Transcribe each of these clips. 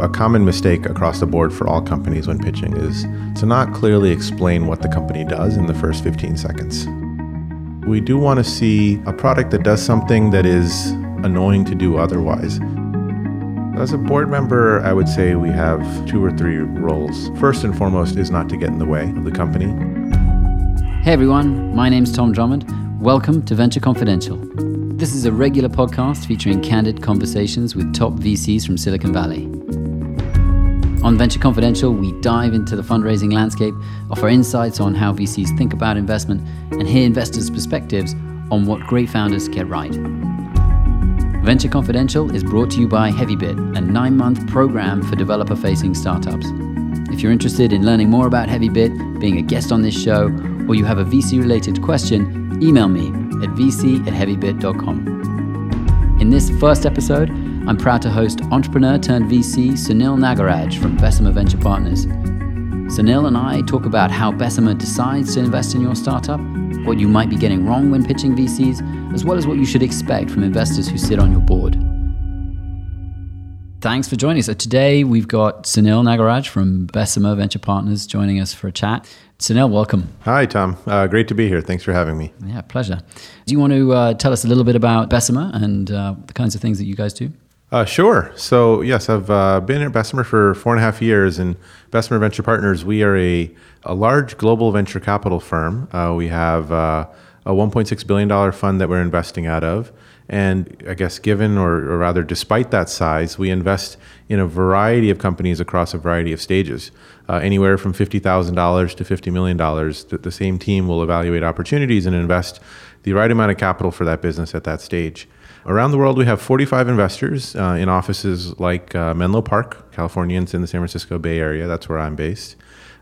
A common mistake across the board for all companies when pitching is to not clearly explain what the company does in the first 15 seconds. We do want to see a product that does something that is annoying to do otherwise. As a board member, I would say we have two or three roles. First and foremost is not to get in the way of the company. Hey everyone, my name's Tom Drummond. Welcome to Venture Confidential. This is a regular podcast featuring candid conversations with top VCs from Silicon Valley. On Venture Confidential, we dive into the fundraising landscape, offer insights on how VCs think about investment, and hear investors' perspectives on what great founders get right. Venture Confidential is brought to you by HeavyBit, a nine month program for developer facing startups. If you're interested in learning more about HeavyBit, being a guest on this show, or you have a VC related question, email me at vc at heavybit.com. In this first episode, I'm proud to host entrepreneur turned VC Sunil Nagaraj from Bessemer Venture Partners. Sunil and I talk about how Bessemer decides to invest in your startup, what you might be getting wrong when pitching VCs, as well as what you should expect from investors who sit on your board. Thanks for joining us. So today we've got Sunil Nagaraj from Bessemer Venture Partners joining us for a chat. Sunil, welcome. Hi, Tom. Uh, great to be here. Thanks for having me. Yeah, pleasure. Do you want to uh, tell us a little bit about Bessemer and uh, the kinds of things that you guys do? Uh, sure. So, yes, I've uh, been at Bessemer for four and a half years. And Bessemer Venture Partners, we are a, a large global venture capital firm. Uh, we have uh, a $1.6 billion fund that we're investing out of. And I guess, given or, or, rather, despite that size, we invest in a variety of companies across a variety of stages, uh, anywhere from $50,000 to $50 million. The, the same team will evaluate opportunities and invest the right amount of capital for that business at that stage. Around the world, we have 45 investors uh, in offices like uh, Menlo Park, Californians in the San Francisco Bay Area. That's where I'm based.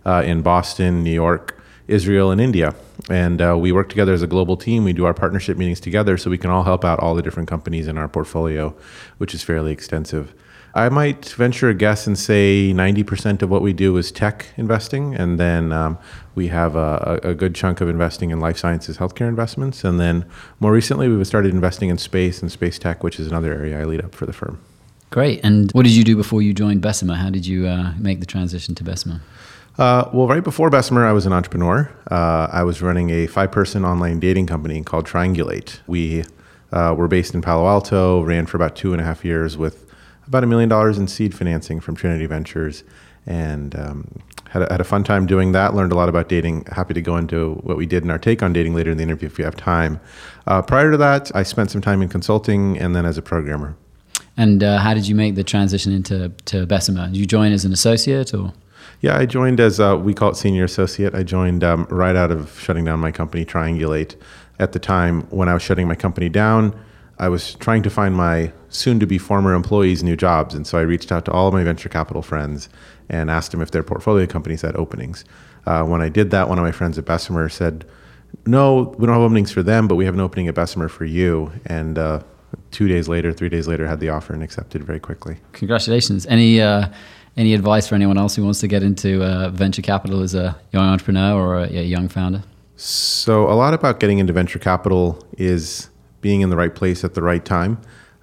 Uh, in Boston, New York, Israel, and India. And uh, we work together as a global team. We do our partnership meetings together so we can all help out all the different companies in our portfolio, which is fairly extensive. I might venture a guess and say 90% of what we do is tech investing. And then um, we have a, a, good chunk of investing in life sciences, healthcare investments. And then more recently, we've started investing in space and space tech, which is another area I lead up for the firm. Great. And what did you do before you joined Bessemer? How did you uh, make the transition to Bessemer? Uh, well, right before Bessemer, I was an entrepreneur. Uh, I was running a five person online dating company called Triangulate. We uh, were based in Palo Alto, ran for about two and a half years with about a million dollars in seed financing from Trinity Ventures, and um, had, a, had a fun time doing that. Learned a lot about dating. Happy to go into what we did in our take on dating later in the interview if you have time. Uh, prior to that, I spent some time in consulting and then as a programmer. And uh, how did you make the transition into to Bessemer? Did you join as an associate or? Yeah, I joined as a, we call it senior associate. I joined um, right out of shutting down my company, Triangulate. At the time when I was shutting my company down, I was trying to find my soon to be former employees new jobs. And so I reached out to all of my venture capital friends and asked them if their portfolio companies had openings. Uh, when I did that, one of my friends at Bessemer said, No, we don't have openings for them, but we have an opening at Bessemer for you. And uh, two days later, three days later, had the offer and accepted very quickly. Congratulations. Any, uh, any advice for anyone else who wants to get into uh, venture capital as a young entrepreneur or a, a young founder? So, a lot about getting into venture capital is being in the right place at the right time.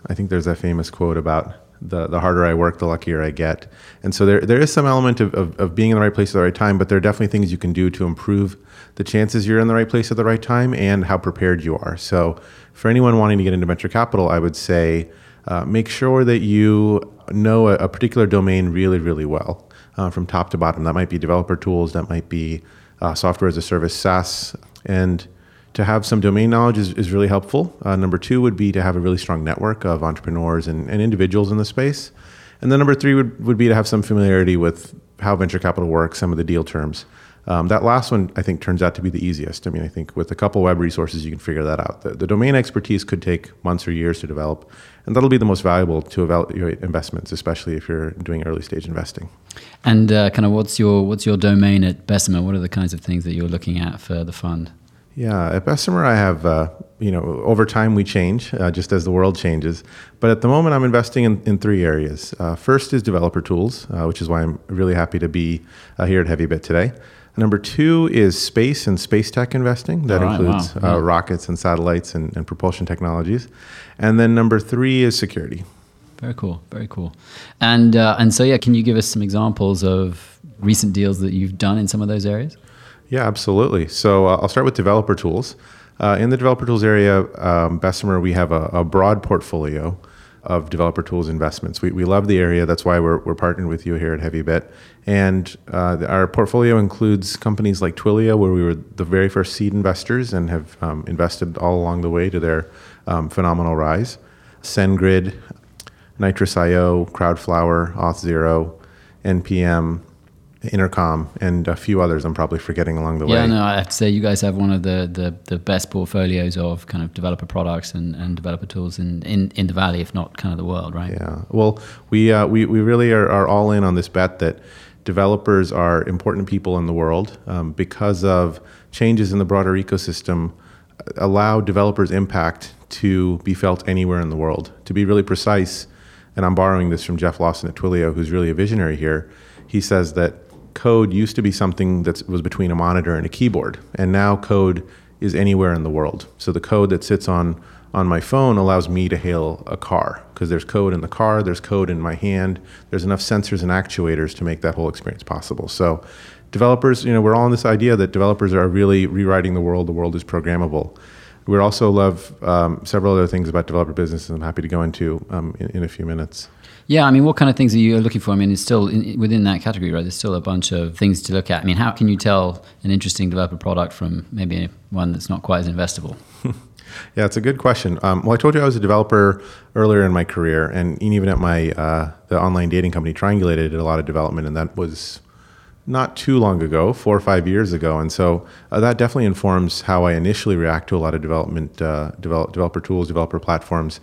I think there's that famous quote about the, the harder I work, the luckier I get. And so there, there is some element of, of, of, being in the right place at the right time, but there are definitely things you can do to improve the chances you're in the right place at the right time and how prepared you are. So for anyone wanting to get into venture capital, I would say uh, make sure that you know a, a particular domain really, really well uh, from top to bottom. That might be developer tools, that might be uh, software as a service, SaaS, and to have some domain knowledge is, is really helpful. Uh, number two would be to have a really strong network of entrepreneurs and, and individuals in the space. And then number three would, would be to have some familiarity with how venture capital works, some of the deal terms. Um, that last one, I think, turns out to be the easiest. I mean, I think with a couple web resources, you can figure that out. The, the domain expertise could take months or years to develop, and that'll be the most valuable to evaluate investments, especially if you're doing early stage investing. And uh, kind of, what's your what's your domain at Bessemer? What are the kinds of things that you're looking at for the fund? Yeah, at Bessemer, I have, uh, you know, over time we change uh, just as the world changes. But at the moment, I'm investing in, in three areas. Uh, first is developer tools, uh, which is why I'm really happy to be uh, here at HeavyBit today. Number two is space and space tech investing. That right, includes wow. Uh, yeah. rockets and satellites and, and propulsion technologies. And then number three is security. Very cool. Very cool. And uh, and so yeah, can you give us some examples of recent deals that you've done in some of those areas? Yeah, absolutely. So uh, I'll start with developer tools. Uh, in the developer tools area, um, Bessemer, we have a, a, broad portfolio of developer tools investments. We, we love the area. That's why we're, we're partnering with you here at HeavyBit. And uh, our portfolio includes companies like Twilio, where we were the very first seed investors and have um, invested all along the way to their um, phenomenal rise. SendGrid, Nitrous.io, Crowdflower, Auth0, NPM, Intercom, and a few others I'm probably forgetting along the yeah, way. Yeah, no, I have to say you guys have one of the, the, the best portfolios of kind of developer products and, and developer tools in, in, in the valley, if not kind of the world, right? Yeah. Well, we uh, we, we really are, are all in on this bet that developers are important people in the world um, because of changes in the broader ecosystem uh, allow developers impact to be felt anywhere in the world. To be really precise, and I'm borrowing this from Jeff Lawson at Twilio, who's really a visionary here. He says that code used to be something that was between a monitor and a keyboard, and now code is anywhere in the world. So the code that sits on on my phone allows me to hail a car because there's code in the car, there's code in my hand, there's enough sensors and actuators to make that whole experience possible. So developers, you know, we're all in this idea that developers are really rewriting the world. The world is programmable. We also love um, several other things about developer business, I'm happy to go into um, in, in, a few minutes. Yeah, I mean, what kind of things are you looking for? I mean, it's still in, within that category, right? There's still a bunch of things to look at. I mean, how can you tell an interesting developer product from maybe one that's not quite as investable? yeah, it's a good question. Um, well, I told you I was a developer earlier in my career, and even at my uh, the online dating company Triangulated, did a lot of development, and that was not too long ago, four or five years ago, and so uh, that definitely informs how I initially react to a lot of development, uh, develop, developer tools, developer platforms.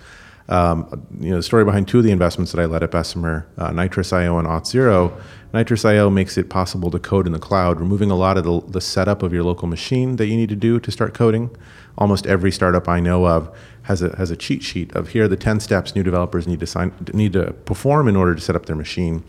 Um, you know, the story behind two of the investments that I led at Bessemer, uh, Nitrous.io and Auth0. Nitrous.io makes it possible to code in the cloud, removing a lot of the, the setup of your local machine that you need to do to start coding. Almost every startup I know of has a has a cheat sheet of here are the ten steps new developers need to sign need to perform in order to set up their machine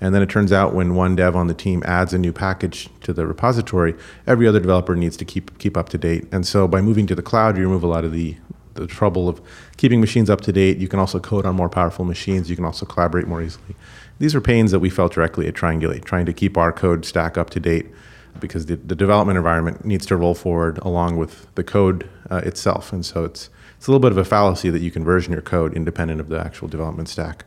and then it turns out when one dev on the team adds a new package to the repository, every other developer needs to keep keep up to date. And so by moving to the cloud, you remove a lot of the the trouble of keeping machines up to date. You can also code on more powerful machines. You can also collaborate more easily. These are pains that we felt directly at Triangulate, trying to keep our code stack up to date because the, the development environment needs to roll forward along with the code uh, itself. And so it's, it's a little bit of a fallacy that you can version your code independent of the actual development stack.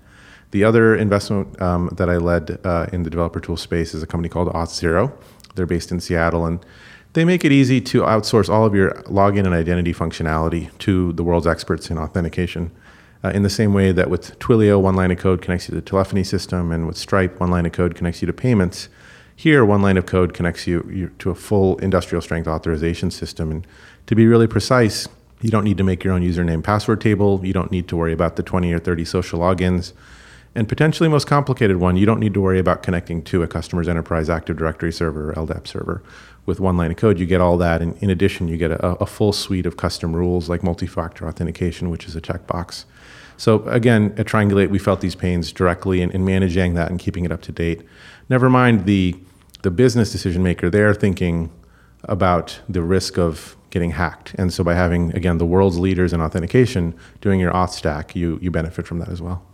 The other investment um, that I led uh, in the developer tool space is a company called Auth0. They're based in Seattle, and they make it easy to outsource all of your login and identity functionality to the world's experts in authentication. Uh, in the same way that with Twilio, one line of code connects you to the telephony system, and with Stripe, one line of code connects you to payments. Here, one line of code connects you, you to a full industrial strength authorization system. And to be really precise, you don't need to make your own username password table. You don't need to worry about the 20 or 30 social logins. And potentially most complicated one, you don't need to worry about connecting to a customer's enterprise Active Directory server or LDAP server. With one line of code, you get all that. And in addition, you get a, a full suite of custom rules like multi factor authentication, which is a checkbox. So, again, at Triangulate, we felt these pains directly in, in managing that and keeping it up to date. Never mind the, the business decision maker, they're thinking about the risk of getting hacked. And so, by having, again, the world's leaders in authentication doing your auth stack, you, you benefit from that as well.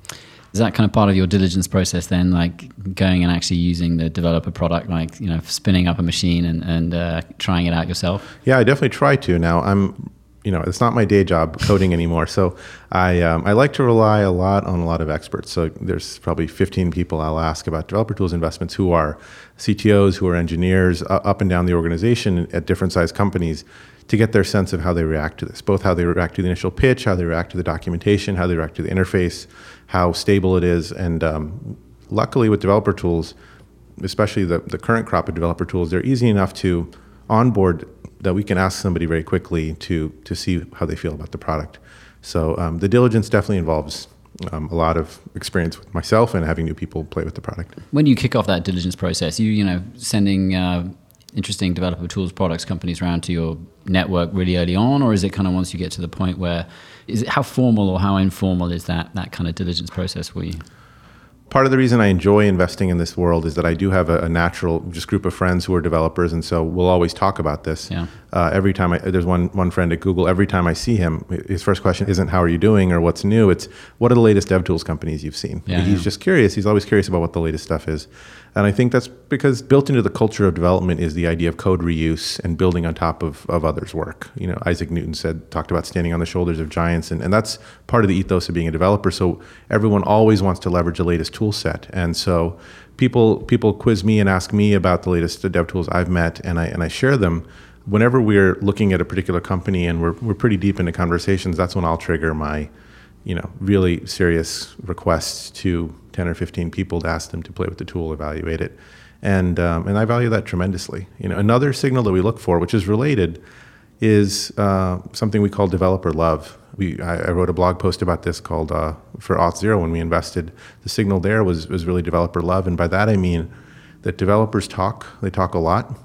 Is that kind of part of your diligence process then, like going and actually using the developer product, like you know, spinning up a machine and and uh, trying it out yourself? Yeah, I definitely try to. Now I'm, you know, it's not my day job coding anymore, so I um, I like to rely a lot on a lot of experts. So there's probably 15 people I'll ask about developer tools investments who are CTOs, who are engineers, uh, up and down the organization at different size companies to get their sense of how they react to this, both how they react to the initial pitch, how they react to the documentation, how they react to the interface, how stable it is. And um, luckily, with developer tools, especially the, the current crop of developer tools, they're easy enough to onboard that we can ask somebody very quickly to, to see how they feel about the product. So um, the diligence definitely involves um, a lot of experience with myself and having new people play with the product. When you kick off that diligence process, you you know sending uh, interesting developer tools products companies around to your network really early on, or is it kind of once you get to the point where is it how formal or how informal is that that kind of diligence process for you? part of the reason I enjoy investing in this world is that I do have a, a natural just group of friends who are developers, and so we'll always talk about this. Yeah. Uh, every time I, there's one one friend at Google, every time I see him, his first question isn't "How are you doing?" or "What's new?" It's "What are the latest DevTools companies you've seen?" Yeah, he's yeah. just curious. He's always curious about what the latest stuff is, and I think that's because built into the culture of development is the idea of code reuse and building on top of, of others' work. You know, Isaac Newton said talked about standing on the shoulders of giants, and, and that's part of the ethos of being a developer. So everyone always wants to leverage the latest tool set, and so people people quiz me and ask me about the latest dev tools I've met, and I and I share them. Whenever we're looking at a particular company and we're we're pretty deep into conversations, that's when I'll trigger my, you know, really serious requests to ten or fifteen people to ask them to play with the tool, evaluate it, and um, and I value that tremendously. You know, another signal that we look for, which is related, is uh, something we call developer love. We, I, I wrote a blog post about this called uh, for Auth Zero when we invested. The signal there was, was really developer love. And by that I mean that developers talk, they talk a lot,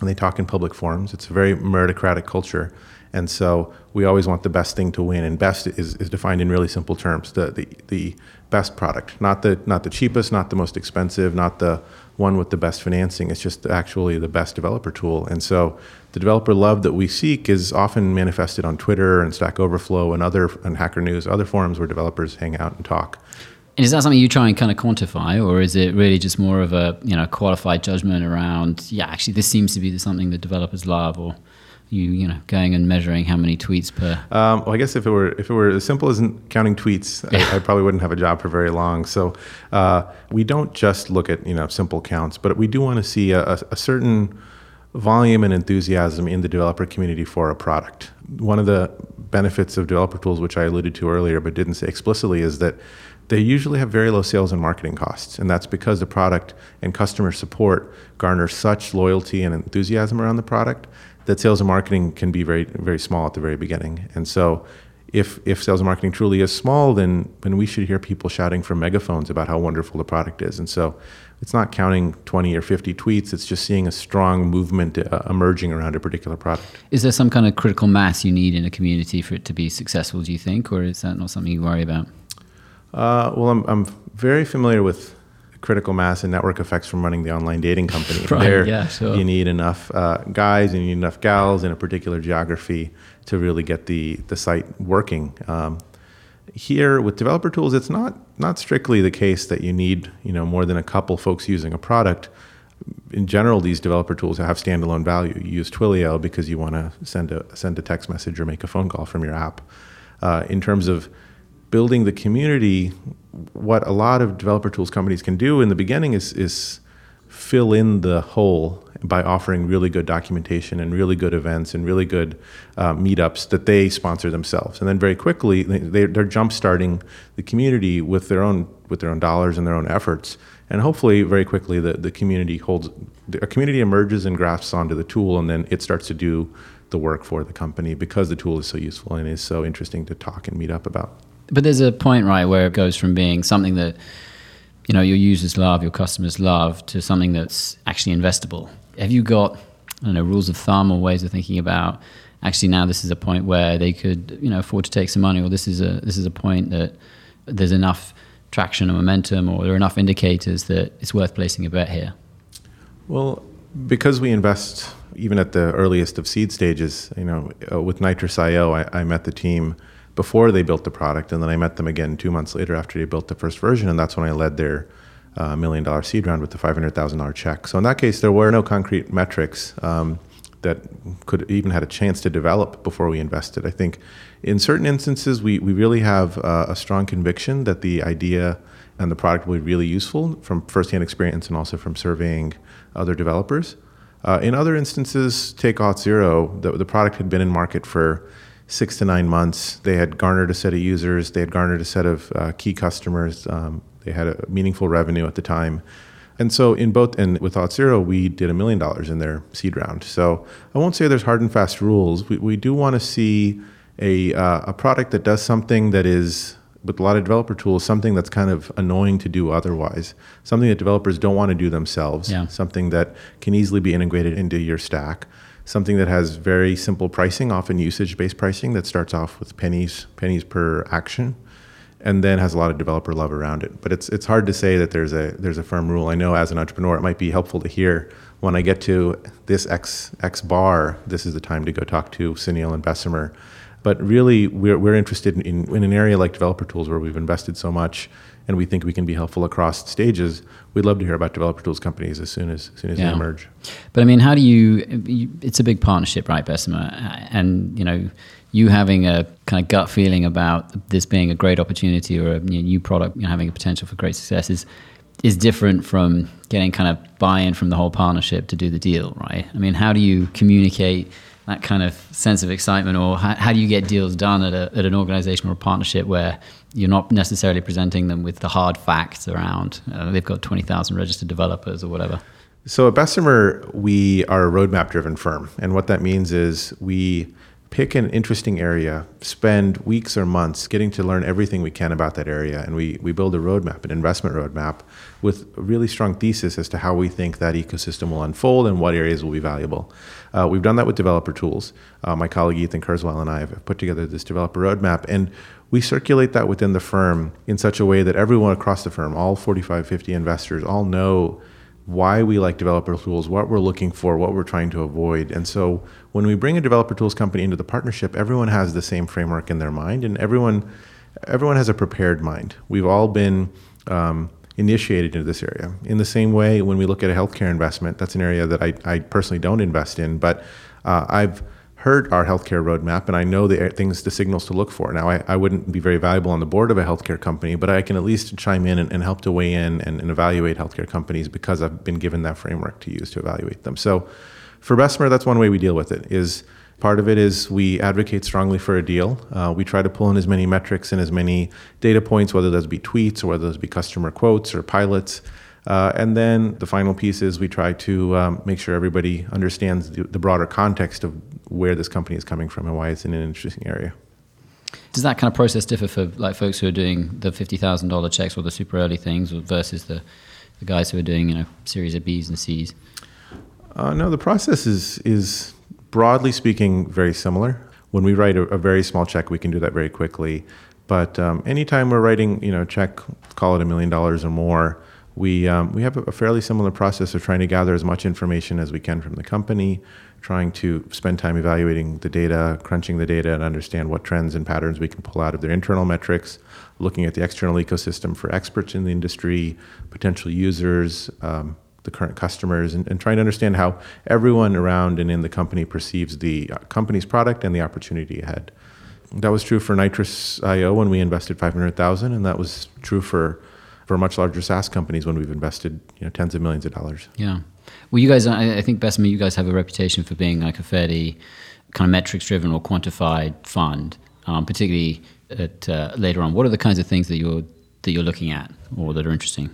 and they talk in public forums. It's a very meritocratic culture. And so we always want the best thing to win. And best is, is defined in really simple terms the, the, the best product, not the, not the cheapest, not the most expensive, not the one with the best financing. It's just actually the best developer tool. And so the developer love that we seek is often manifested on Twitter and Stack Overflow and other and Hacker News, other forums where developers hang out and talk. And is that something you try and kind of quantify, or is it really just more of a you know qualified judgment around? Yeah, actually, this seems to be something that developers love, or you you know going and measuring how many tweets per. Um, well, I guess if it were if it were as simple as counting tweets, I, I, probably wouldn't have a job for very long. So uh, we don't just look at you know simple counts, but we do want to see a, a certain volume and enthusiasm in the developer community for a product. One of the benefits of developer tools, which I alluded to earlier but didn't say explicitly, is that they usually have very low sales and marketing costs. And that's because the product and customer support garner such loyalty and enthusiasm around the product that sales and marketing can be very, very small at the very beginning. And so if, if sales and marketing truly is small, then, then we should hear people shouting from megaphones about how wonderful the product is. And so it's not counting 20 or 50 tweets, it's just seeing a strong movement uh, emerging around a particular product. Is there some kind of critical mass you need in a community for it to be successful, do you think? Or is that not something you worry about? Uh, well, I'm, I'm very familiar with critical mass and network effects from running the online dating company. right, there, yeah, sure. you need enough uh, guys and you need enough gals in a particular geography to really get the, the site working. Um, here with developer tools, it's not not strictly the case that you need you know more than a couple folks using a product. In general, these developer tools have standalone value. You use Twilio because you want to send a send a text message or make a phone call from your app. Uh, in terms of building the community, what a lot of developer tools companies can do in the beginning is, is fill in the hole by offering really good documentation and really good events and really good uh, meetups that they sponsor themselves. And then very quickly, they, they're jump starting the community with their own with their own dollars and their own efforts. And hopefully, very quickly, the, the community holds a community emerges and grasps onto the tool, and then it starts to do the work for the company because the tool is so useful and is so interesting to talk and meet up about. But there's a point, right, where it goes from being something that you know your users love, your customers love, to something that's actually investable. Have you got I don't know rules of thumb or ways of thinking about actually now this is a point where they could you know afford to take some money, or this is a this is a point that there's enough traction or momentum, or there are enough indicators that it's worth placing a bet here. Well, because we invest even at the earliest of seed stages, you know, uh, with Nitrous.io, I, I met the team before they built the product, and then I met them again two months later after they built the first version, and that's when I led their uh, million dollar seed round with the $500,000 check. So in that case, there were no concrete metrics um, that could even had a chance to develop before we invested. I think in certain instances, we, we really have uh, a strong conviction that the idea and the product will be really useful from firsthand experience and also from surveying other developers. Uh, in other instances, take Auth Zero, the, the product had been in market for six to nine months. They had garnered a set of users, they had garnered a set of uh, key customers, um, they had a meaningful revenue at the time. And so, in both, and with Auth Zero, we did a million dollars in their seed round. So, I won't say there's hard and fast rules. We, we do want to see a, uh, a product that does something that is, with a lot of developer tools, something that's kind of annoying to do otherwise, something that developers don't want to do themselves, yeah. something that can easily be integrated into your stack something that has very simple pricing, often usage-based pricing that starts off with pennies pennies per action, and then has a lot of developer love around it. But it's it's hard to say that there's a there's a firm rule. I know as an entrepreneur, it might be helpful to hear when I get to this X X bar, this is the time to go talk to Sunil and Bessemer. But really, we're, we're interested in, in an area like developer tools where we've invested so much and we think we can be helpful across stages. We'd love to hear about developer tools companies as soon as, as soon as yeah. they emerge. But I mean, how do you, It's a big partnership, right, Bessemer? And you know, you having a kind of gut feeling about this being a great opportunity or a new product you know, having a potential for great success is is different from getting kind of buy-in from the whole partnership to do the deal, right? I mean, how do you communicate that kind of sense of excitement, or how, how do you get deals done at, a, at an organization or a partnership where you're not necessarily presenting them with the hard facts around uh, they've got 20,000 registered developers or whatever? So at Bessemer, we are a roadmap driven firm. And what that means is we pick an interesting area, spend weeks or months getting to learn everything we can about that area, and we, we build a roadmap, an investment roadmap, with a really strong thesis as to how we think that ecosystem will unfold and what areas will be valuable. Uh, we've done that with developer tools. Uh, my colleague Ethan Kurzweil and I have put together this developer roadmap, and we circulate that within the firm in such a way that everyone across the firm, all 45, 50 investors, all know why we like developer tools, what we're looking for, what we're trying to avoid. And so when we bring a developer tools company into the partnership, everyone has the same framework in their mind, and everyone everyone has a prepared mind. We've all been um, initiated into this area. In the same way, when we look at a healthcare investment, that's an area that I, I personally don't invest in, but uh, I've heard our healthcare roadmap and I know the things, the signals to look for. Now, I, I wouldn't be very valuable on the board of a healthcare company, but I can at least chime in and, and help to weigh in and, and, evaluate healthcare companies because I've been given that framework to use to evaluate them. So for Bessemer, that's one way we deal with it is part of it is we advocate strongly for a deal. Uh, we try to pull in as many metrics and as many data points, whether those be tweets or whether those be customer quotes or pilots, uh, and then the final piece is we try to um, make sure everybody understands the, the, broader context of where this company is coming from and why it's in an interesting area. Does that kind of process differ for like folks who are doing the fifty thousand dollar checks or the super early things versus the, the guys who are doing you know series of Bs and Cs? Uh, no, the process is is broadly speaking very similar. When we write a, a very small check, we can do that very quickly. But um, anytime we're writing, you know, check, call it a million dollars or more, we, um, we have a fairly similar process of trying to gather as much information as we can from the company, trying to spend time evaluating the data, crunching the data, and understand what trends and patterns we can pull out of their internal metrics, looking at the external ecosystem for experts in the industry, potential users, um, the current customers, and, and, trying to understand how everyone around and in the company perceives the uh, company's product and the opportunity ahead. That was true for Nitrous IO when we invested 500,000, and that was true for for much larger SaaS companies when we've invested you know tens of millions of dollars. Yeah. Well, you guys, I, think Bessemer, you guys have a reputation for being like a fairly kind of metrics driven or quantified fund, um, particularly at, uh, later on. What are the kinds of things that you're that you're looking at or that are interesting?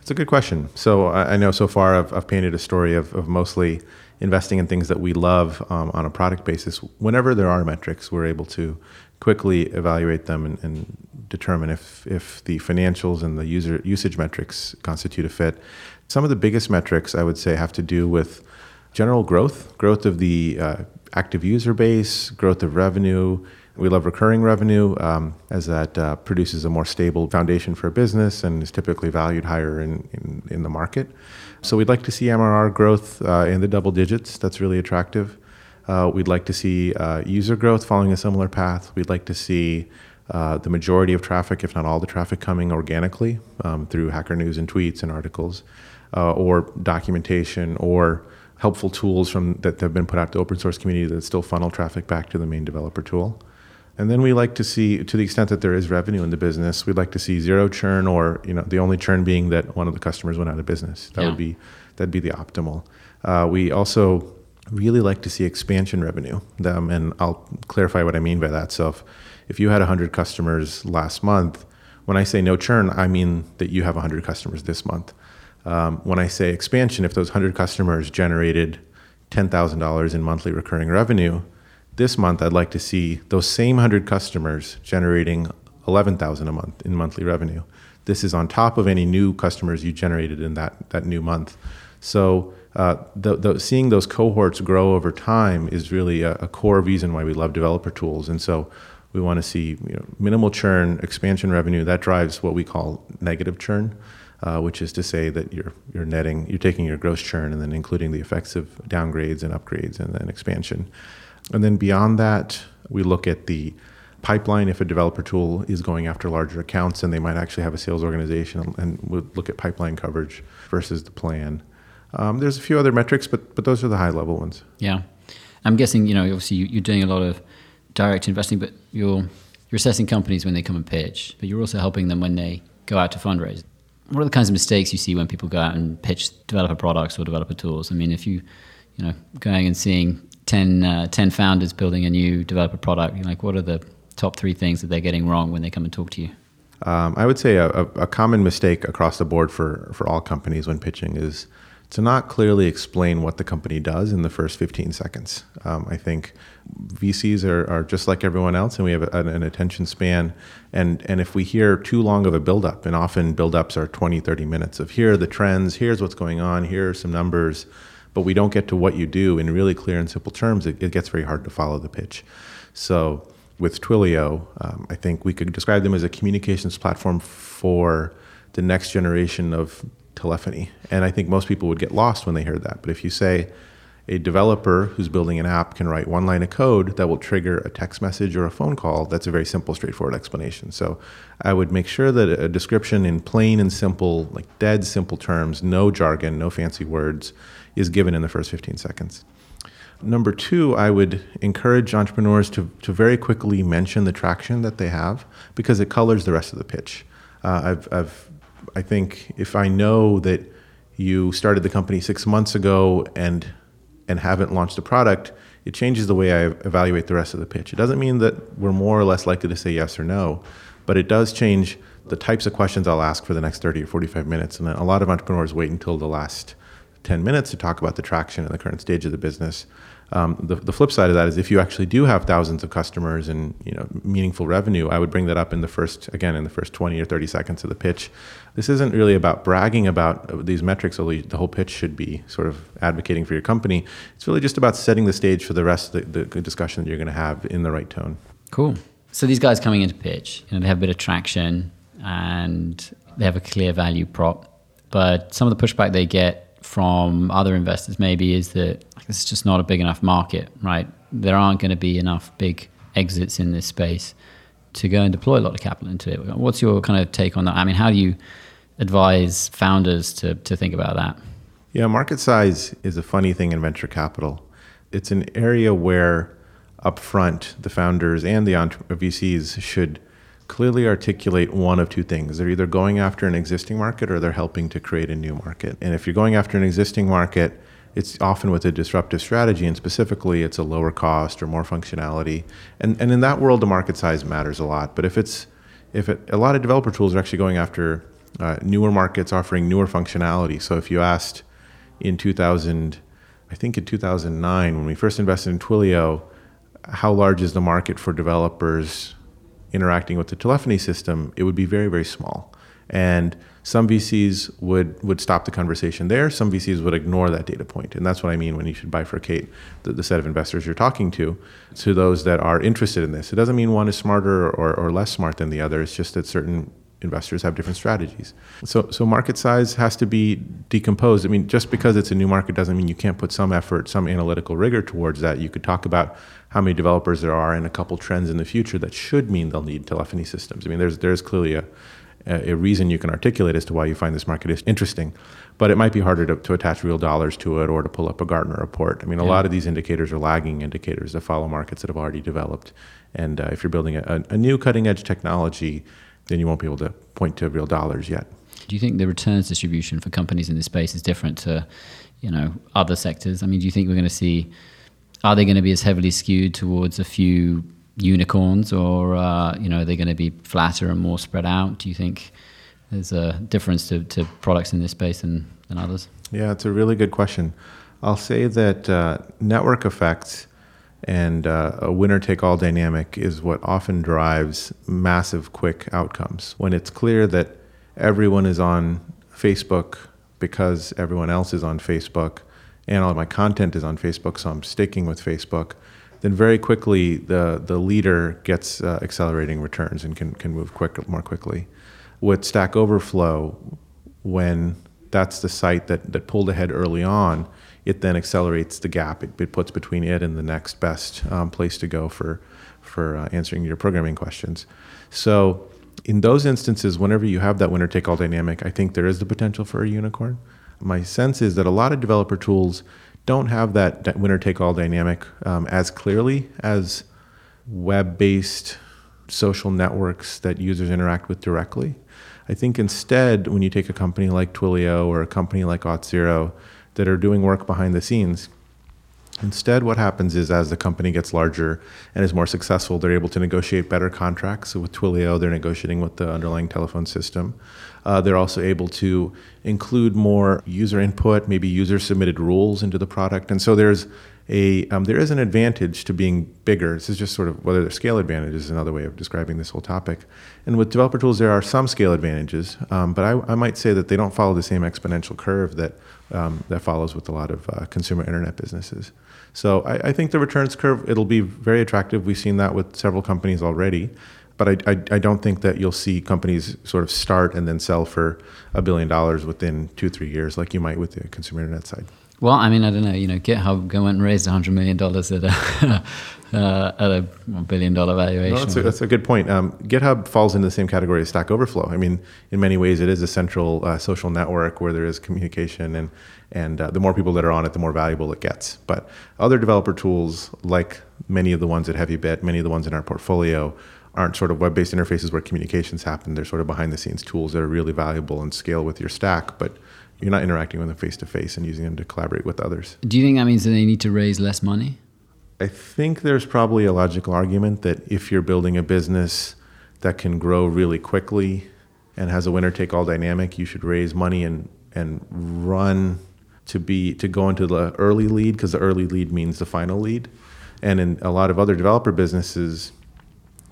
It's a good question. So I, I know so far I've, I've painted a story of, of, mostly investing in things that we love um, on a product basis. Whenever there are metrics, we're able to quickly evaluate them and, and determine if, if the financials and the user usage metrics constitute a fit. Some of the biggest metrics I would say have to do with general growth, growth of the uh, active user base, growth of revenue. We love recurring revenue um, as that uh, produces a more stable foundation for a business and is typically valued higher in, in, in the market. So we'd like to see MRR growth uh, in the double digits. That's really attractive. Uh, we'd like to see uh, user growth following a similar path. We'd like to see uh, the majority of traffic, if not all the traffic, coming organically um, through Hacker News and tweets and articles, uh, or documentation, or helpful tools from that have been put out to open source community that still funnel traffic back to the main developer tool. And then we like to see, to the extent that there is revenue in the business, we'd like to see zero churn, or you know, the only churn being that one of the customers went out of business. That yeah. would be that'd be the optimal. Uh, we also really like to see expansion revenue, um, and I'll clarify what I mean by that. So if if you had 100 customers last month, when I say no churn, I mean that you have 100 customers this month. Um, when I say expansion, if those 100 customers generated $10,000 in monthly recurring revenue, this month I'd like to see those same 100 customers generating 11,000 a month in monthly revenue. This is on top of any new customers you generated in that, that new month. So uh, the, the, seeing those cohorts grow over time is really a, a, core reason why we love developer tools. And so We want to see you know, minimal churn, expansion revenue. That drives what we call negative churn, uh, which is to say that you're you're netting, you're taking your gross churn and then including the effects of downgrades and upgrades and then expansion. And then beyond that, we look at the pipeline if a developer tool is going after larger accounts and they might actually have a sales organization and would look at pipeline coverage versus the plan. Um, there's a few other metrics, but but those are the high level ones. Yeah, I'm guessing you know obviously you're doing a lot of direct investing, but you're you're assessing companies when they come and pitch, but you're also helping them when they go out to fundraise. What are the kinds of mistakes you see when people go out and pitch developer products or developer tools? I mean, if you you know going and seeing 10, uh, 10 founders building a new developer product, like, what are the top three things that they're getting wrong when they come and talk to you? Um, I would say a, a, common mistake across the board for, for all companies when pitching is to not clearly explain what the company does in the first 15 seconds. Um, I think VCs are, are just like everyone else, and we have an attention span. And, and if we hear too long of a buildup, and often buildups are 20, 30 minutes of here are the trends, here's what's going on, here are some numbers, but we don't get to what you do in really clear and simple terms, it, it gets very hard to follow the pitch. So with Twilio, um, I think we could describe them as a communications platform for the next generation of telephony. And I think most people would get lost when they hear that. But if you say a developer who's building an app can write one line of code that will trigger a text message or a phone call, that's a very simple, straightforward explanation. So I would make sure that a description in plain and simple, like dead simple terms, no jargon, no fancy words, is given in the first 15 seconds. Number two, I would encourage entrepreneurs to, to very quickly mention the traction that they have because it colors the rest of the pitch. Uh, I've, I've, I think if I know that you started the company six months ago and, and haven't launched a product, it changes the way I evaluate the rest of the pitch. It doesn't mean that we're more or less likely to say yes or no, but it does change the types of questions I'll ask for the next 30 or 45 minutes. And a lot of entrepreneurs wait until the last 10 minutes to talk about the traction and the current stage of the business. Um, the, the flip side of that is if you actually do have thousands of customers and you know meaningful revenue, I would bring that up in the first again in the first 20 or 30 seconds of the pitch. This isn't really about bragging about these metrics. The whole pitch should be sort of advocating for your company. It's really just about setting the stage for the rest of the, the discussion that you're going to have in the right tone. Cool. So these guys coming into pitch, you know, they have a bit of traction and they have a clear value prop, but some of the pushback they get from other investors maybe is that it's just not a big enough market, right? There aren't going to be enough big exits in this space to go and deploy a lot of capital into it. What's your kind of take on that? I mean, how do you advise founders to, to think about that? Yeah, market size is a funny thing in venture capital. It's an area where upfront the founders and the VCs should clearly articulate one of two things. They're either going after an existing market or they're helping to create a new market. And if you're going after an existing market, it's often with a disruptive strategy, and specifically, it's a lower cost or more functionality. And and in that world, the market size matters a lot. But if it's if it, a lot of developer tools are actually going after uh, newer markets, offering newer functionality. So if you asked in 2000, I think in 2009, when we first invested in Twilio, how large is the market for developers interacting with the telephony system, it would be very, very small. And some VCs would, would stop the conversation there. Some VCs would ignore that data point. And that's what I mean when you should bifurcate the, the set of investors you're talking to, to those that are interested in this. It doesn't mean one is smarter or, or less smart than the other. It's just that certain investors have different strategies. So, so market size has to be decomposed. I mean, just because it's a new market doesn't mean you can't put some effort, some analytical rigor towards that. You could talk about how many developers there are and a couple trends in the future that should mean they'll need telephony systems. I mean, there's there's clearly a a reason you can articulate as to why you find this market is interesting, but it might be harder to, to attach real dollars to it or to pull up a Gartner report. I mean, a yeah. lot of these indicators are lagging indicators that follow markets that have already developed. And uh, if you're building a, a new cutting edge technology, then you won't be able to point to real dollars yet. Do you think the returns distribution for companies in this space is different to, you know, other sectors? I mean, do you think we're going to see? Are they going to be as heavily skewed towards a few unicorns, or uh, you know, are they going to be flatter and more spread out? Do you think there's a difference to, to products in this space than, than others? Yeah, it's a really good question. I'll say that uh, network effects and uh, a winner take all dynamic is what often drives massive, quick outcomes. When it's clear that everyone is on Facebook because everyone else is on Facebook, and all my content is on Facebook, so I'm sticking with Facebook, then very quickly the, the leader gets uh, accelerating returns and can, can move quick, more quickly. With Stack Overflow, when that's the site that, that pulled ahead early on, it then accelerates the gap. It, it puts between it and the next best um, place to go for, for uh, answering your programming questions. So, in those instances, whenever you have that winner take all dynamic, I think there is the potential for a unicorn. My sense is that a lot of developer tools don't have that winner take all dynamic um, as clearly as web based social networks that users interact with directly. I think instead, when you take a company like Twilio or a company like Auth0 that are doing work behind the scenes, Instead, what happens is as the company gets larger and is more successful, they're able to negotiate better contracts. So with Twilio, they're negotiating with the underlying telephone system. Uh, they're also able to include more user input, maybe user submitted rules into the product. And so there's a um, there is an advantage to being bigger. This is just sort of whether the scale advantage is another way of describing this whole topic. And with developer tools, there are some scale advantages, um, but I, I, might say that they don't follow the same exponential curve that um, that follows with a lot of uh, consumer internet businesses. So I, I, think the returns curve it'll be very attractive. We've seen that with several companies already, but I, I, I don't think that you'll see companies sort of start and then sell for a billion dollars within two three years like you might with the consumer internet side. Well, I mean, I don't know. You know, GitHub went and raised hundred million dollars at a uh, at a billion dollar valuation. No, that's, a, that's a good point. Um, GitHub falls into the same category as Stack Overflow. I mean, in many ways, it is a central uh, social network where there is communication, and and uh, the more people that are on it, the more valuable it gets. But other developer tools, like many of the ones at HeavyBit, many of the ones in our portfolio, aren't sort of web-based interfaces where communications happen. They're sort of behind-the-scenes tools that are really valuable and scale with your stack, but you're not interacting with them face to face and using them to collaborate with others. Do you think that means that they need to raise less money? I think there's probably a logical argument that if you're building a business that can grow really quickly and has a winner take all dynamic, you should raise money and and run to be to go into the early lead because the early lead means the final lead. And in a lot of other developer businesses,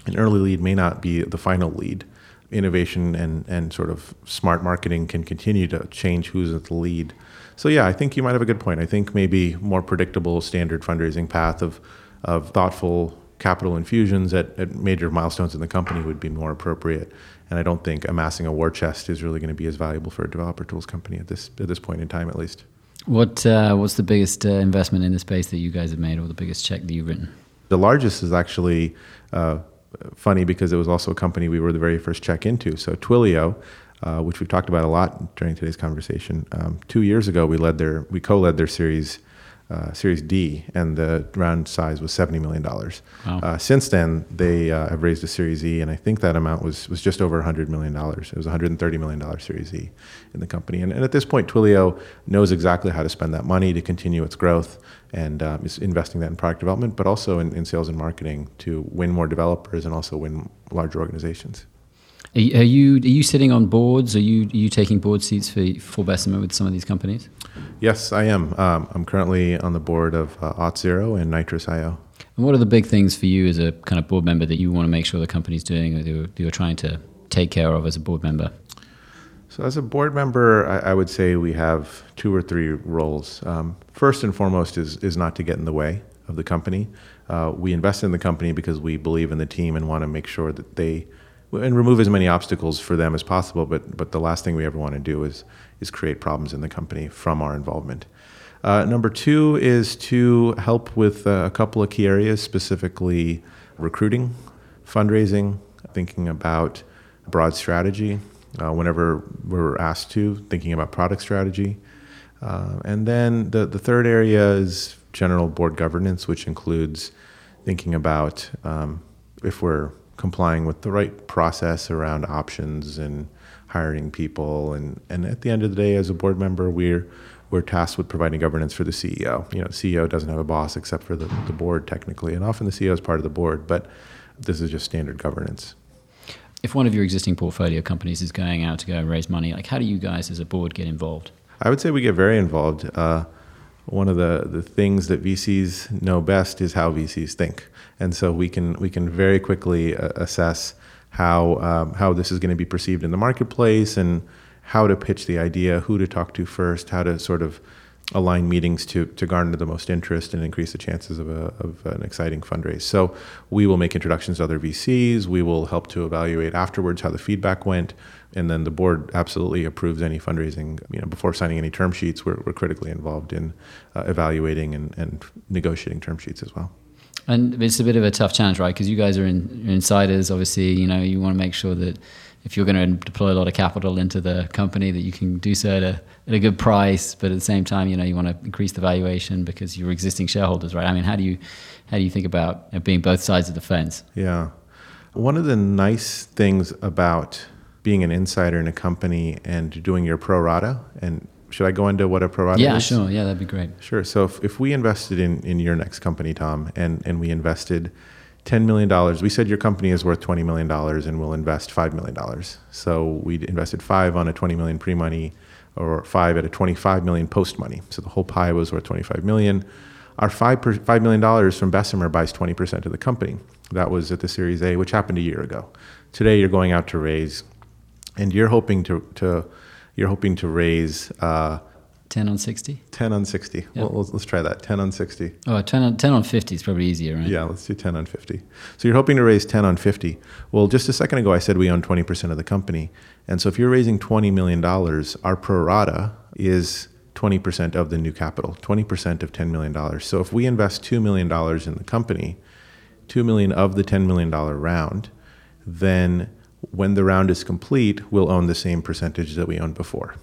an early lead may not be the final lead innovation and, and sort of smart marketing can continue to change who's at the lead. So yeah, I think you might have a good point. I think maybe more predictable standard fundraising path of of thoughtful capital infusions at, at major milestones in the company would be more appropriate. And I don't think amassing a war chest is really going to be as valuable for a developer tools company at this at this point in time, at least. What uh, what's the biggest uh, investment in the space that you guys have made, or the biggest check that you've written? The largest is actually uh, funny because it was also a company we were the very first check into. So Twilio, uh, which we've talked about a lot during today's conversation, um, two years ago we led their we co-led their Series uh, Series D, and the round size was seventy million dollars. Wow. Uh, since then, they uh, have raised a Series E, and I think that amount was was just over hundred million dollars. It was one hundred and thirty million dollars Series E in the company, and, and, at this point, Twilio knows exactly how to spend that money to continue its growth, and um, is investing that in product development, but also in, in sales and marketing to win more developers and also win larger organizations. Are you are you sitting on boards? Are you are you taking board seats for for Bessemer with some of these companies? Yes, I am. Um, I'm currently on the board of uh, Auth0 and Nitrous.io. And what are the big things for you as a kind of board member that you want to make sure the company's doing, or you're, you're trying to take care of as a board member? So, as a board member, I, I would say we have two or three roles. Um, first and foremost is is not to get in the way of the company. Uh, we invest in the company because we believe in the team and want to make sure that they and remove as many obstacles for them as possible. But but the last thing we ever want to do is is create problems in the company from our involvement. Uh, number two is to help with uh, a couple of key areas, specifically recruiting, fundraising, thinking about broad strategy. Uh, whenever we're asked to, thinking about product strategy. Uh, and then the, the third area is general board governance, which includes thinking about um, if we're complying with the right process around options and hiring people. And, and at the end of the day, as a board member, we're we're tasked with providing governance for the CEO. You know, CEO doesn't have a boss except for the, the board technically, and often the CEO is part of the board, but this is just standard governance. If one of your existing portfolio companies is going out to go and raise money, like how do you guys as a board get involved? I would say we get very involved. Uh, one of the, the things that VCs know best is how VCs think, and so we can we can very quickly uh, assess how um, how this is going to be perceived in the marketplace and how to pitch the idea, who to talk to first, how to sort of align meetings to, to garner the most interest and increase the chances of, a, of an exciting fundraise. So we will make introductions to other VCs. We will help to evaluate afterwards how the feedback went. And then the board absolutely approves any fundraising. You know, before signing any term sheets, we're, we're critically involved in uh, evaluating and, and negotiating term sheets as well. And it's a bit of a tough challenge, right? Because you guys are in, insiders. Obviously, you know, you want to make sure that if you're going to deploy a lot of capital into the company, that you can do so at a, at a good price. But at the same time, you know, you want to increase the valuation because you're existing shareholders, right? I mean, how do you how do you think about being both sides of the fence? Yeah, one of the nice things about being an insider in a company and doing your pro rata and should I go into what a pro rata yeah, is? Yeah, sure. Yeah, that'd be great. Sure. So if, if we invested in, in your next company, Tom, and, and we invested $10 million, we said your company is worth $20 million and we'll invest $5 million. So we invested five on a 20 million pre-money or five at a 25 million post-money. So the whole pie was worth 25 million. Our five, per, $5 million from Bessemer buys 20% of the company. That was at the Series A, which happened a year ago. Today you're going out to raise, and you're hoping to, to you're hoping to raise uh, 10 on 60? 10 on 60. Yep. Well, let's, let's, try that. 10 on 60. Oh, 10 on, 10 on 50 is probably easier, right? Yeah, let's do 10 on 50. So you're hoping to raise 10 on 50. Well, just a second ago, I said we own 20% of the company. And so if you're raising $20 million, our pro rata is 20% of the new capital, 20% of $10 million. So if we invest $2 million in the company, 2 million of the $10 million round, then when the round is complete, we'll own the same percentage that we owned before.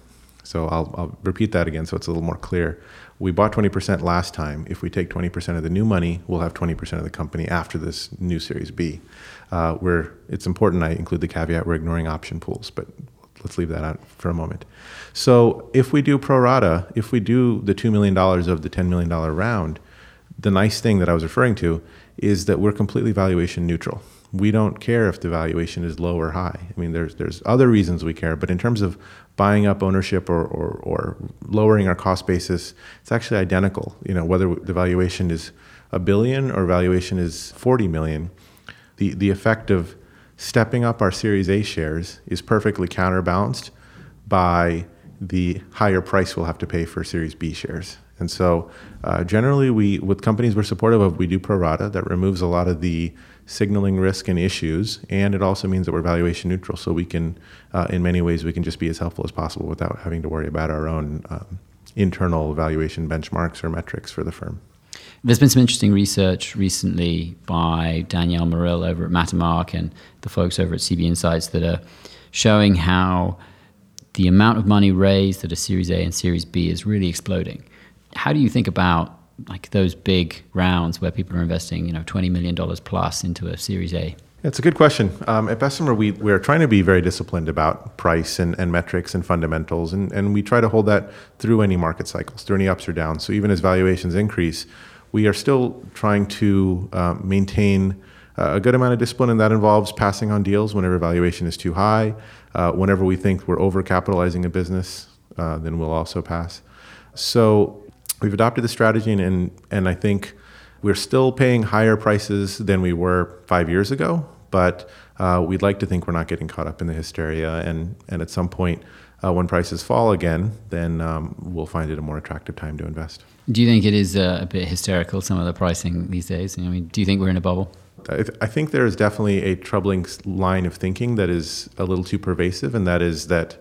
So I'll, I'll, repeat that again so it's a little more clear. We bought 20% last time. If we take 20% of the new money, we'll have 20% of the company after this new Series B. Uh, where it's important I include the caveat we're ignoring option pools, but let's leave that out for a moment. So if we do pro rata, if we do the $2 million of the $10 million round, the nice thing that I was referring to is that we're completely valuation neutral we don't care if the valuation is low or high. I mean, there's there's other reasons we care, but in terms of buying up ownership or, or, or lowering our cost basis, it's actually identical. You know, whether the valuation is a billion or valuation is 40 million, the, the effect of stepping up our Series A shares is perfectly counterbalanced by the higher price we'll have to pay for Series B shares. And so, uh, generally, we with companies we're supportive of, we do pro rata. That removes a lot of the signaling risk and issues, and it also means that we're valuation neutral. So we can, uh, in many ways, we can just be as helpful as possible without having to worry about our own um, internal valuation benchmarks or metrics for the firm. There's been some interesting research recently by Danielle Morrill over at Mattermark and the folks over at CB Insights that are showing how the amount of money raised at a Series A and Series B is really exploding. How do you think about like those big rounds where people are investing, you know, twenty million dollars plus into a Series A? It's a good question. Um, at Bessemer, we, we're trying to be very disciplined about price and, and metrics and fundamentals, and, and we try to hold that through any market cycles, through any ups or downs. So even as valuations increase, we are still trying to uh, maintain uh, a good amount of discipline, and that involves passing on deals whenever valuation is too high. Uh, whenever we think we're overcapitalizing a business, uh, then we'll also pass. So we've adopted the strategy, and, and, and I think we're still paying higher prices than we were five years ago, but uh, we'd like to think we're not getting caught up in the hysteria. And, and at some point, uh, when prices fall again, then um, we'll find it a more attractive time to invest. Do you think it is uh, a bit hysterical, some of the pricing these days? I mean, do you think we're in a bubble? I, th- I think there is definitely a troubling line of thinking that is a little too pervasive, and that is that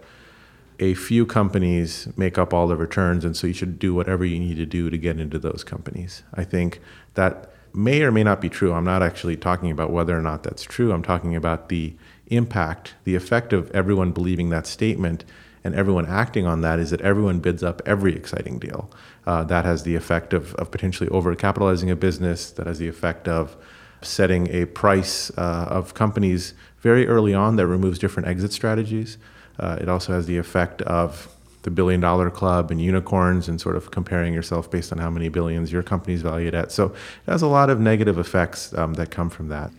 a few companies make up all the returns, and so you should do whatever you need to do to get into those companies. I think that may or may not be true. I'm not actually talking about whether or not that's true. I'm talking about the impact, the effect of everyone believing that statement and everyone acting on that is that everyone bids up every exciting deal. Uh, that has the effect of, of potentially overcapitalizing a business, that has the effect of setting a price uh, of companies very early on that removes different exit strategies. Uh, it also has the effect of the billion dollar club and unicorns and sort of comparing yourself based on how many billions your company's valued at. So it has a lot of negative effects um, that come from that.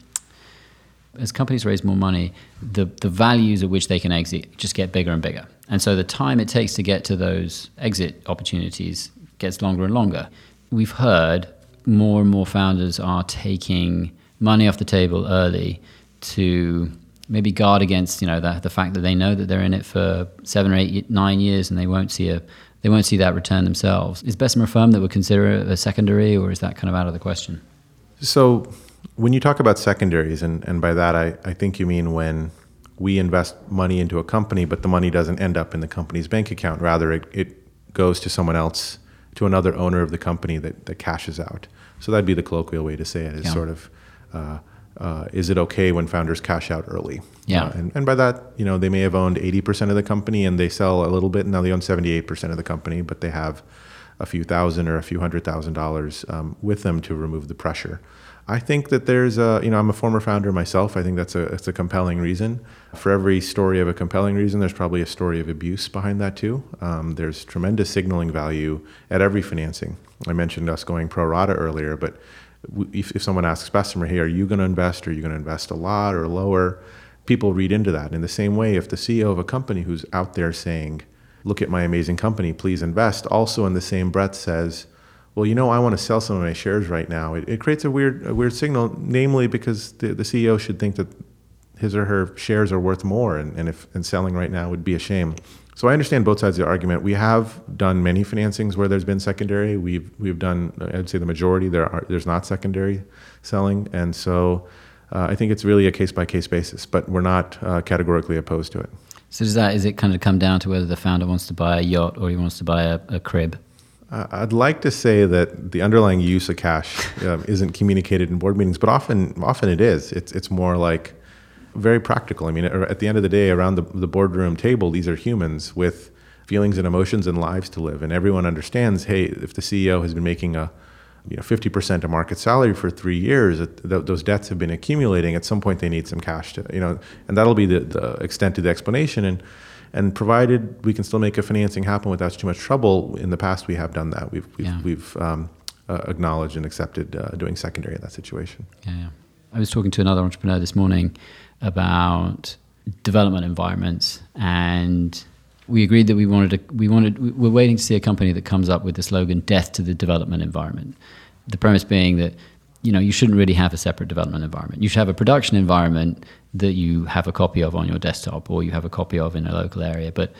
As companies raise more money, the, the values at which they can exit just get bigger and bigger. And so the time it takes to get to those exit opportunities gets longer and longer. We've heard more and more founders are taking money off the table early to maybe guard against you know the, the fact that they know that they're in it for seven or eight nine years and they won't see a they won't see that return themselves. Is Bessemer a firm that would consider it a secondary, or is that kind of out of the question? So, when you talk about secondaries, and, and by that I, I think you mean when we invest money into a company, but the money doesn't end up in the company's bank account. Rather, it, it goes to someone else, to another owner of the company that, that cashes out. So that'd be the colloquial way to say it. Is yeah. sort of, uh, uh, is it okay when founders cash out early? Yeah. Uh, and, and by that, you know, they may have owned 80% of the company and they sell a little bit. And now they own 78% of the company, but they have a few thousand or a few hundred thousand dollars um, with them to remove the pressure. I think that there's a, you know, I'm a former founder myself. I think that's a, it's a compelling reason. For every story of a compelling reason, there's probably a story of abuse behind that too. Um, there's tremendous signaling value at every financing. I mentioned us going pro rata earlier, but if, if someone asks Bessemer, hey, are you going to invest? Are you going to invest a lot or lower? People read into that. In the same way, if the CEO of a company who's out there saying, look at my amazing company, please invest, also in the same breath says, well, you know, I want to sell some of my shares right now. It, it creates a weird, a weird signal, namely because the, the CEO should think that his or her shares are worth more, and, and if and selling right now would be a shame. So I understand both sides of the argument. We have done many financings where there's been secondary. We've we've done, I'd say, the majority there are there's not secondary selling, and so uh, I think it's really a case by case basis. But we're not uh, categorically opposed to it. So does that is it kind of come down to whether the founder wants to buy a yacht or he wants to buy a, a crib? Uh, I'd like to say that the underlying use of cash um, isn't communicated in board meetings, but often, often it is. It's it's more like very practical. I mean, at the end of the day, around the, the boardroom table, these are humans with feelings and emotions and lives to live, and everyone understands. Hey, if the CEO has been making a you know 50% of market salary for three years th- those debts have been accumulating at some point they need some cash to you know and that'll be the, the extent of the explanation and and provided we can still make a financing happen without too much trouble, in the past we have done that. We've we've, yeah. we've um, uh, acknowledged and accepted uh, doing secondary in that situation. Yeah, yeah. I was talking to another entrepreneur this morning about development environments, and we agreed that we wanted to, we wanted we're waiting to see a company that comes up with the slogan "Death to the Development Environment." The premise being that you know you shouldn't really have a separate development environment. You should have a production environment that you have a copy of on your desktop or you have a copy of in a local area. But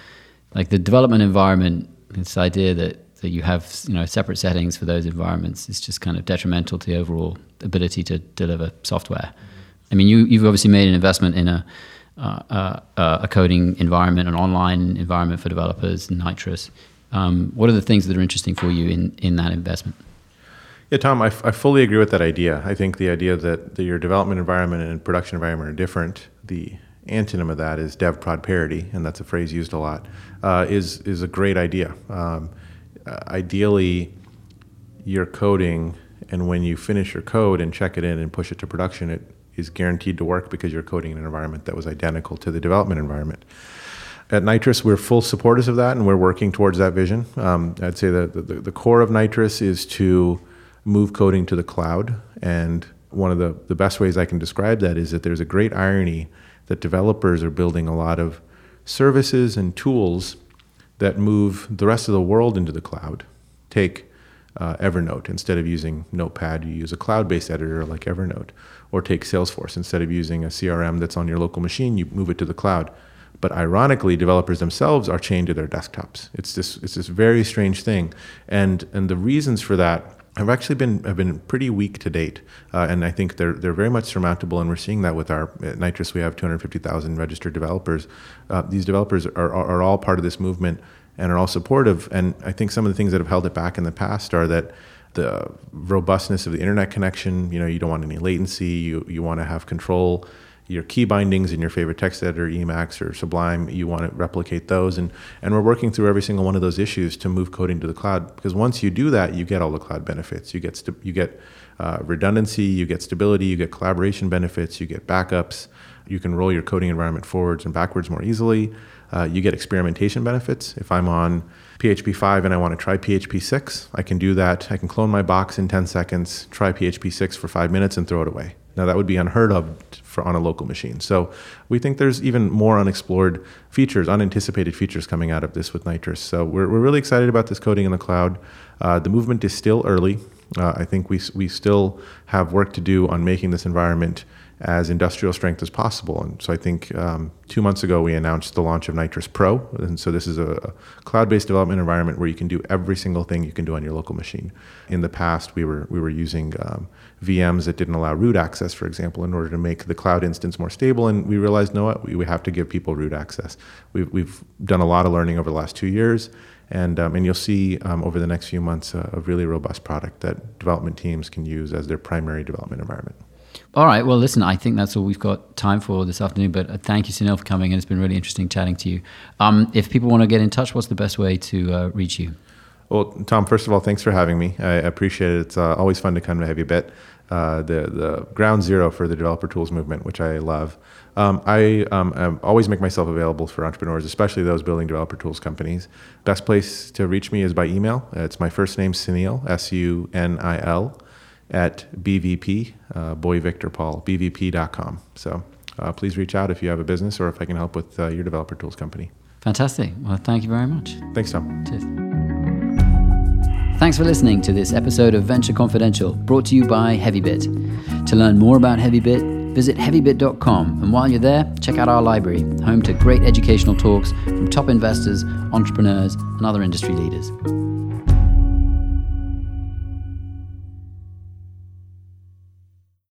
like the development environment, this idea that that you have you know separate settings for those environments is just kind of detrimental to the overall ability to deliver software. I mean, you you've obviously made an investment in a uh, uh, a coding environment, an online environment for developers, Nitrous. Um, what are the things that are interesting for you in in that investment? Yeah, Tom, I, f- I fully agree with that idea. I think the idea that, that your development environment and production environment are different, the antonym of that is dev prod parity, and that's a phrase used a lot, uh, is, is a great idea. Um, uh, ideally, you're coding, and when you finish your code and check it in and push it to production, it is guaranteed to work because you're coding in an environment that was identical to the development environment. At Nitrous, we're full supporters of that, and we're working towards that vision. Um, I'd say that the, the, core of Nitrous is to move coding to the cloud. And one of the, the best ways I can describe that is that there's a great irony that developers are building a lot of services and tools that move the rest of the world into the cloud. Take uh, Evernote. Instead of using Notepad, you use a cloud based editor like Evernote. Or take Salesforce. Instead of using a CRM that's on your local machine, you move it to the cloud. But ironically, developers themselves are chained to their desktops. It's this, it's this very strange thing. And, and the reasons for that have actually been have been pretty weak to date, uh, and I think they're they're very much surmountable, and we're seeing that with our at Nitrous. We have 250,000 registered developers. Uh, these developers are, are, are all part of this movement and are all supportive. And I think some of the things that have held it back in the past are that the robustness of the internet connection. You know, you don't want any latency. You you want to have control your key bindings in your favorite text editor, Emacs or Sublime, you want to replicate those. And, and we're working through every single one of those issues to move coding to the cloud. Because once you do that, you get all the cloud benefits. You get, st- you get uh, redundancy, you get stability, you get collaboration benefits, you get backups. You can roll your coding environment forwards and backwards more easily. Uh, you get experimentation benefits. If I'm on PHP 5 and I want to try PHP 6, I can do that. I can clone my box in 10 seconds, try PHP 6 for five minutes, and throw it away. Now, that would be unheard of for, on a local machine. So, we think there's even more unexplored features, unanticipated features coming out of this with Nitrous. So, we're, we're really excited about this coding in the cloud. Uh, the movement is still early. Uh, I think we, we still have work to do on making this environment as industrial strength as possible. And so I think um, two months ago we announced the launch of Nitrous Pro. And so this is a cloud based development environment where you can do every single thing you can do on your local machine. In the past, we were, we were using um, VMs that didn't allow root access, for example, in order to make the cloud instance more stable. And we realized, no, what, we have to give people root access. We've, we've done a lot of learning over the last two years. And, um, and you'll see um, over the next few months a really robust product that development teams can use as their primary development environment. All right. Well, listen, I think that's all we've got time for this afternoon. But uh, thank you, Sunil, for coming. And it's been really interesting chatting to you. Um, if people want to get in touch, what's the best way to uh, reach you? Well, Tom, first of all, thanks for having me. I appreciate it. It's uh, always fun to come to HeavyBit, uh, the, the ground zero for the developer tools movement, which I love. Um, I um, always make myself available for entrepreneurs, especially those building developer tools companies. Best place to reach me is by email. It's my first name, Sunil, S U N I L at BVP, uh, Boy Victor Paul, BVP.com. So uh, please reach out if you have a business or if I can help with uh, your developer tools company. Fantastic. Well, thank you very much. Thanks, Tom. Cheers. Thanks for listening to this episode of Venture Confidential, brought to you by HeavyBit. To learn more about HeavyBit, visit heavybit.com. And while you're there, check out our library, home to great educational talks from top investors, entrepreneurs, and other industry leaders.